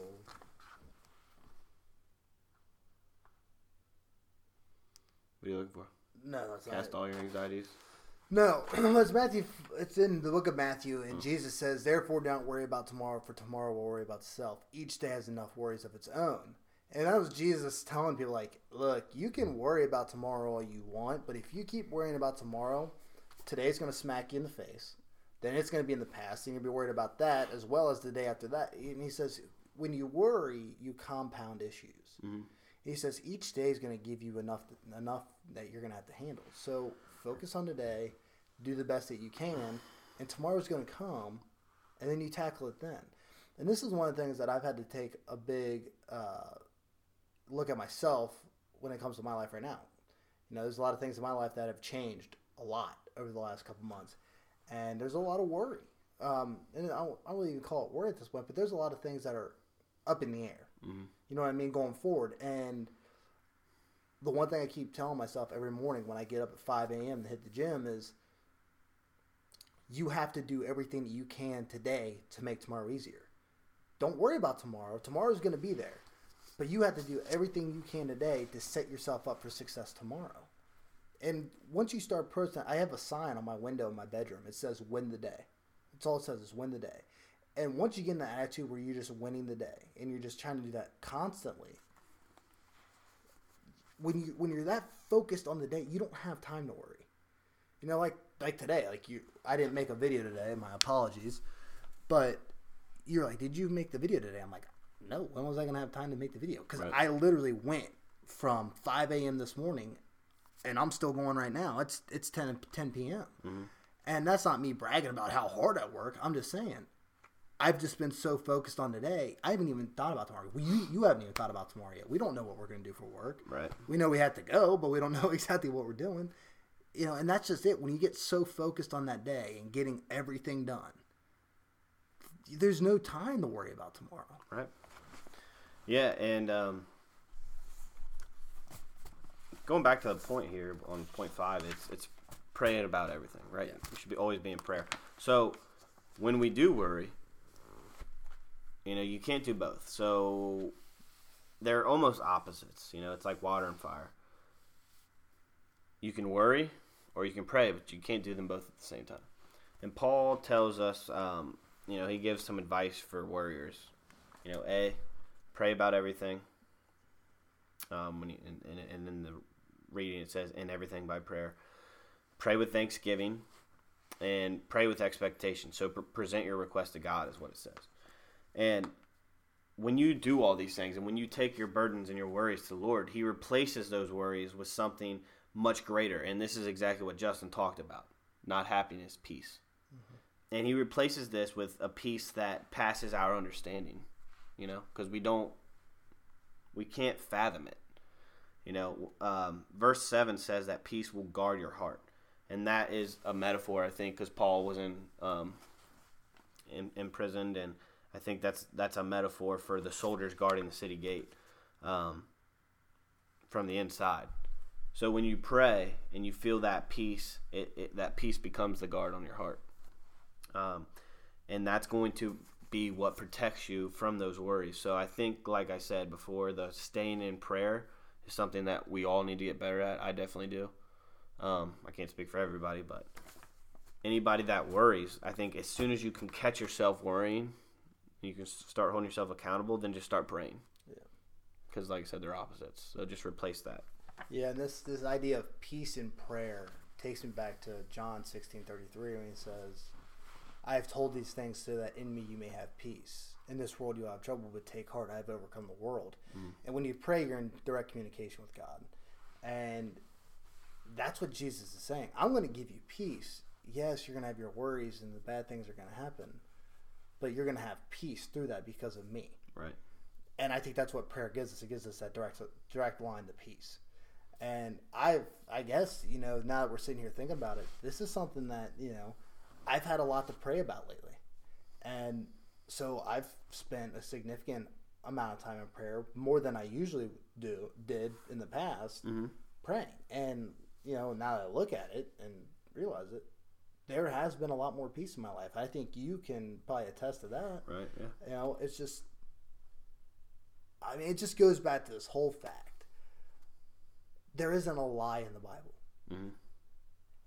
what are you looking for? No, that's not. Cast it. all your anxieties. No, (clears throat) it's Matthew. It's in the book of Matthew, and Jesus says, "Therefore, don't worry about tomorrow, for tomorrow will worry about itself. Each day has enough worries of its own." And that was Jesus telling people, like, "Look, you can worry about tomorrow all you want, but if you keep worrying about tomorrow, today's going to smack you in the face. Then it's going to be in the past, and you'll be worried about that as well as the day after that." And he says, "When you worry, you compound issues." Mhm. He says each day is going to give you enough enough that you're going to have to handle. So focus on today, do the best that you can, and tomorrow's going to come, and then you tackle it then. And this is one of the things that I've had to take a big uh, look at myself when it comes to my life right now. You know, there's a lot of things in my life that have changed a lot over the last couple months, and there's a lot of worry. Um, and I don't, I don't even call it worry at this point, but there's a lot of things that are up in the air. Mhm. You know what I mean, going forward. And the one thing I keep telling myself every morning when I get up at 5 a.m. to hit the gym is you have to do everything that you can today to make tomorrow easier. Don't worry about tomorrow. Tomorrow's going to be there. But you have to do everything you can today to set yourself up for success tomorrow. And once you start processing, I have a sign on my window in my bedroom. It says "Win the day." It's all it says is "Win the day." And once you get in the attitude where you're just winning the day and you're just trying to do that constantly, when you when you're that focused on the day, you don't have time to worry. You know, like like today, like you, I didn't make a video today. My apologies, but you're like, did you make the video today? I'm like, no. When was I gonna have time to make the video? Because Right. I literally went from 5 a.m. this morning, and I'm still going right now. It's it's 10 10 p.m. And that's not me bragging about how hard I work. I'm just saying, I've just been so focused on today. I haven't even thought about tomorrow. Well, you you haven't even thought about tomorrow yet. We don't know what we're gonna do for work. Right. We know we have to go, but we don't (laughs) know exactly what we're doing. You know, and that's just it. When you get so focused on that day and getting everything done, there's no time to worry about tomorrow. Right. Yeah, and um, going back to the point here on point five, it's it's praying about everything, right? We should be always be in prayer. So when we do worry, you know, you can't do both. So they're almost opposites. You know, it's like water and fire. You can worry or you can pray, but you can't do them both at the same time. And Paul tells us, um, you know, he gives some advice for warriors. You know, A, pray about everything. Um, when you, and, and, and in the reading it says, in everything by prayer. Pray with thanksgiving and pray with expectation. So pre- present your request to God, is what it says. And when you do all these things and when you take your burdens and your worries to the Lord, He replaces those worries with something much greater. And this is exactly what Justin talked about not happiness, peace. Mm-hmm. And He replaces this with a peace that passes our understanding, you know, because we don't, we can't fathom it. You know, um, verse 7 says that peace will guard your heart. And that is a metaphor, I think, because Paul was in, um, in, imprisoned, and I think that's that's a metaphor for the soldiers guarding the city gate um, from the inside. So when you pray and you feel that peace, it, it, that peace becomes the guard on your heart, um, and that's going to be what protects you from those worries. So I think, like I said before, the staying in prayer is something that we all need to get better at. I definitely do. Um, I can't speak for everybody, but anybody that worries, I think as soon as you can catch yourself worrying, you can start holding yourself accountable. Then just start praying. Yeah. Because, like I said, they're opposites. So just replace that. Yeah, and this this idea of peace in prayer takes me back to John sixteen thirty three when he says, "I have told these things so that in me you may have peace. In this world you have trouble, but take heart, I have overcome the world." Hmm. And when you pray, you're in direct communication with God, and that's what Jesus is saying. I'm going to give you peace. Yes, you're going to have your worries, and the bad things are going to happen, but you're going to have peace through that because of me Right. and I think that's what prayer gives us. It gives us that direct direct line to peace. And I've, I guess, you know, now that we're sitting here thinking about it, this is something that you know, I've had a lot to pray about lately, and so I've spent a significant amount of time in prayer, more than I usually do did in the past, Mm-hmm. praying. And you know, now that I look at it and realize it, there has been a lot more peace in my life. I think you can probably attest to that. Right. Yeah. You know, it's just. I mean, it just goes back to this whole fact. There isn't a lie in the Bible. Mm-hmm.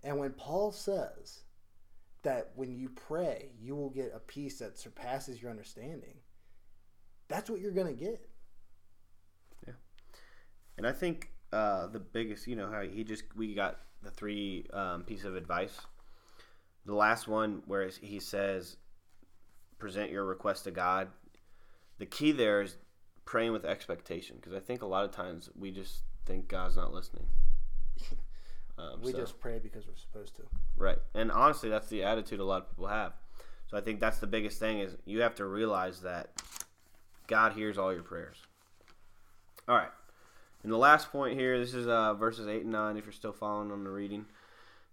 And when Paul says that when you pray, you will get a peace that surpasses your understanding, that's what you're going to get. Yeah. And I think uh, the biggest, you know, how he just we got the three um, piece of advice. The last one, where he says, "Present your request to God." The key there is praying with expectation, because I think a lot of times we just think God's not listening. Um, We so- just pray because we're supposed to. Right. And honestly, that's the attitude a lot of people have. So I think that's the biggest thing is you have to realize that God hears all your prayers. All right. And the last point here, this is uh, verses 8 and 9, if you're still following on the reading.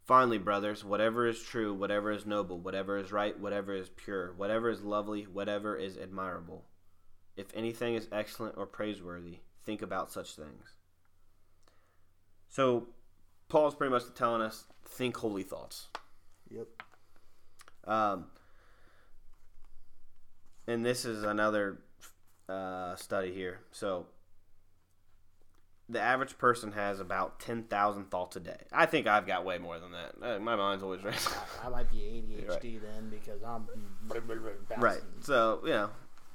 Finally, brothers, whatever is true, whatever is noble, whatever is right, whatever is pure, whatever is lovely, whatever is admirable, if anything is excellent or praiseworthy, think about such things. So, Paul's pretty much telling us think holy thoughts. Yep. Um, and this is another uh, study here. So the average person has about 10,000 thoughts a day. I think I've got way more than that. Uh, My mind's always racing. I, I might be ADHD Right. then because I'm right. So, you know,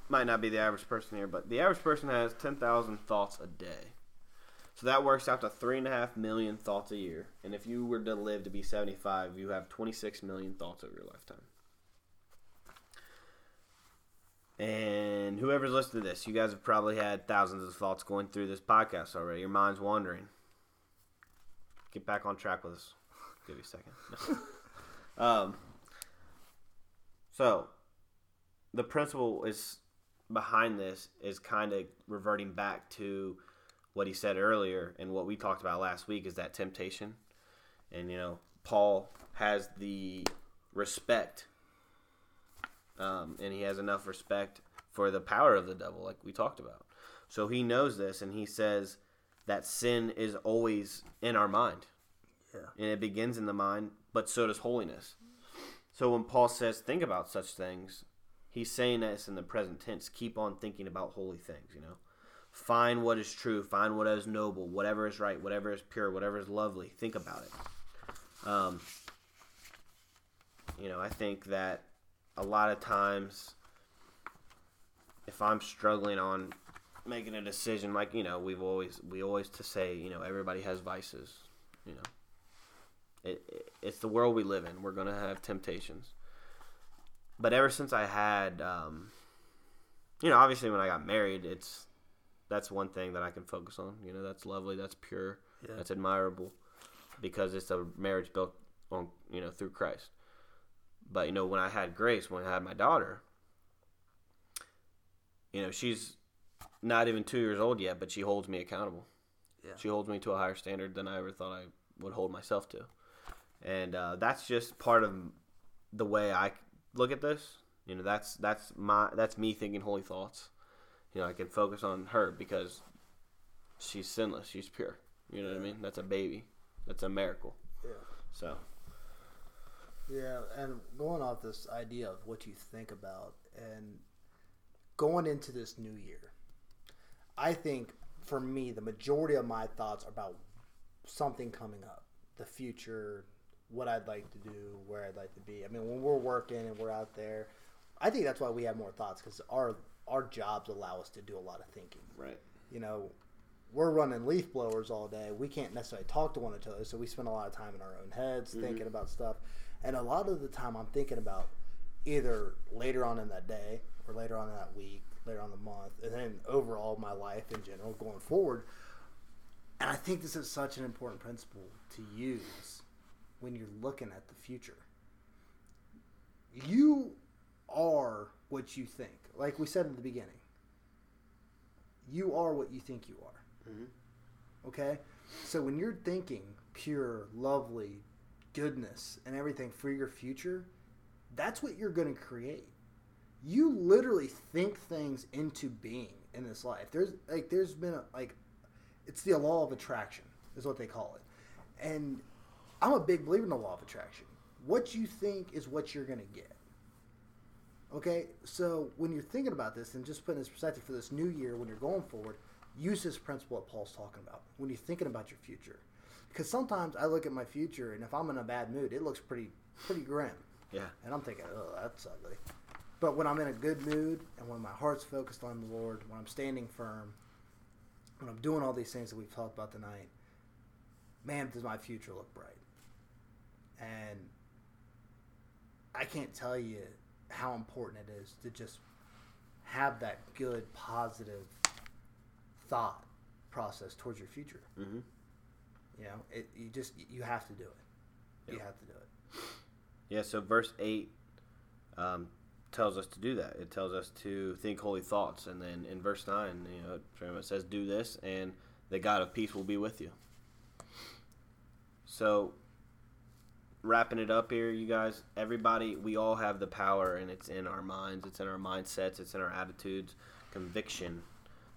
might not be the average person here, but the average person has 10,000 thoughts a day. So that works out to 3.5 million thoughts a year. And if you were to live to be 75, you have 26 million thoughts over your lifetime. And whoever's listening to this, you guys have probably had thousands of thoughts going through this podcast already. Your mind's wandering. Get back on track with us. Give you a second. (laughs) um, so, the principle is behind this is kind of reverting back to what he said earlier and what we talked about last week is that temptation. And, you know, Paul has the respect um, and he has enough respect for the power of the devil, like we talked about. So he knows this, and he says that sin is always in our mind, Yeah. and it begins in the mind, but so does holiness. So when Paul says think about such things, he's saying this in the present tense. Keep on thinking about holy things. You know, find what is true, find what is noble, whatever is right, whatever is pure, whatever is lovely. Think about it. Um, you know, I think that a lot of times, if I'm struggling on making a decision, like you know, we've always we always to say, you know, everybody has vices. You know, it, it it's the world we live in. We're gonna have temptations. But ever since I had, um, you know, obviously when I got married, it's that's one thing that I can focus on. You know, that's lovely, that's pure, Yeah. that's admirable, because it's a marriage built on you know through Christ. But you know, when I had Grace, when I had my daughter, you know, she's not even two years old yet, but she holds me accountable. Yeah. She holds me to a higher standard than I ever thought I would hold myself to, and uh, that's just part of the way I look at this. You know, that's that's my that's me thinking holy thoughts. You know, I can focus on her because she's sinless, she's pure. You know what I mean? That's a baby. That's a miracle. Yeah. So Yeah, and going off this idea of what you think about and going into this new year, I think for me, the majority of my thoughts are about something coming up, the future, what I'd like to do, where I'd like to be. I mean, when we're working and we're out there, I think that's why we have more thoughts because our our jobs allow us to do a lot of thinking right. you know, we're running leaf blowers all day. We can't necessarily talk to one another, so we spend a lot of time in our own heads mm-hmm. thinking about stuff. And a lot of the time, I'm thinking about either later on in that day or later on in that week, later on in the month, and then overall my life in general going forward. And I think this is such an important principle to use when you're looking at the future. You are what you think. Like we said in the beginning, you are what you think you are. Mhm. Okay? So when you're thinking pure, lovely, goodness, and everything for your future, that's what you're going to create. You literally think things into being in this life. There's like there's been a like it's the law of attraction is what they call it. And I'm a big believer in the law of attraction. What you think is what you're going to get. Okay, so when you're thinking about this and just putting this perspective for this new year, when you're going forward, use this principle that Paul's talking about when you're thinking about your future. Because sometimes I look at my future, and if I'm in a bad mood, it looks pretty pretty grim, Yeah. and I'm thinking, oh, that's ugly. But when I'm in a good mood and when my heart's focused on the Lord, when I'm standing firm, when I'm doing all these things that we've talked about tonight, man, does my future look bright. And I can't tell you how important it is to just have that good, positive thought process towards your future. Mm-hmm. You know, it, you just you have to do it. You have to do it. Yeah, so verse 8 um, tells us to do that. It tells us to think holy thoughts. And then in verse 9, you know, it pretty much says, Do this, and the God of peace will be with you. So, wrapping it up here, you guys, everybody, we all have the power, and it's in our minds, it's in our mindsets, it's in our attitudes, conviction.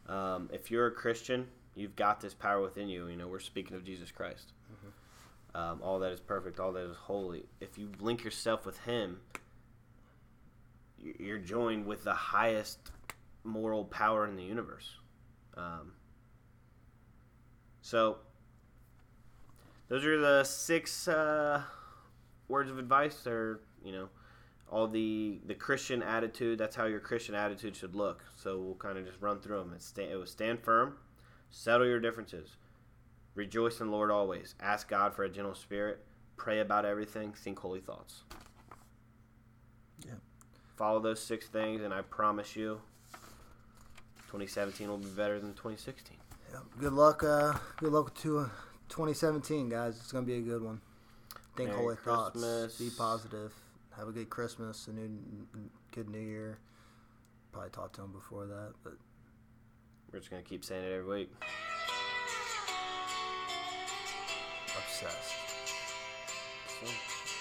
Um, if you're a Christian, you've got this power within you. You know, we're speaking of Jesus Christ um, all that is perfect, all that is holy. If you link yourself with Him, you're joined with the highest moral power in the universe. Um, So, those are the six uh, words of advice, or you know, all the the Christian attitude. That's how your Christian attitude should look. So we'll kind of just run through them. It, sta- it was stand firm, settle your differences, rejoice in the Lord always, ask God for a gentle spirit, pray about everything, think holy thoughts. Yeah. Follow those six things, and I promise you, 2017 will be better than 2016. Yeah. Good luck. Uh, good luck to uh, 2017, guys. It's gonna be a good one. Think Merry holy thoughts. Be positive. Have a good Christmas. A new, good New Year. Probably talked to him before that, but We're just gonna keep saying it every week. obsessed.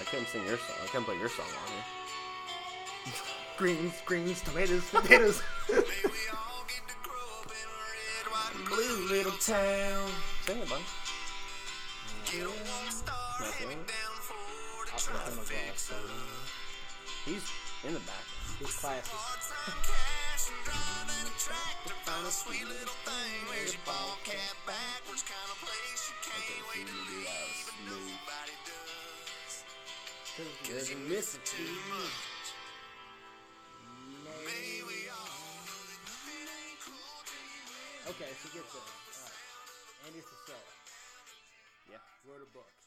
I couldn't sing your song. I couldn't put your song on here. (laughs) Greens, greens, tomatoes, potatoes. (laughs) Blue little town. Sing it, bud. Not singing it? I'll put him. He's in the back. He's classy. Cause you're missing too much. Okay, so get this. Alright. Andy Frisella Yeah. wrote a book.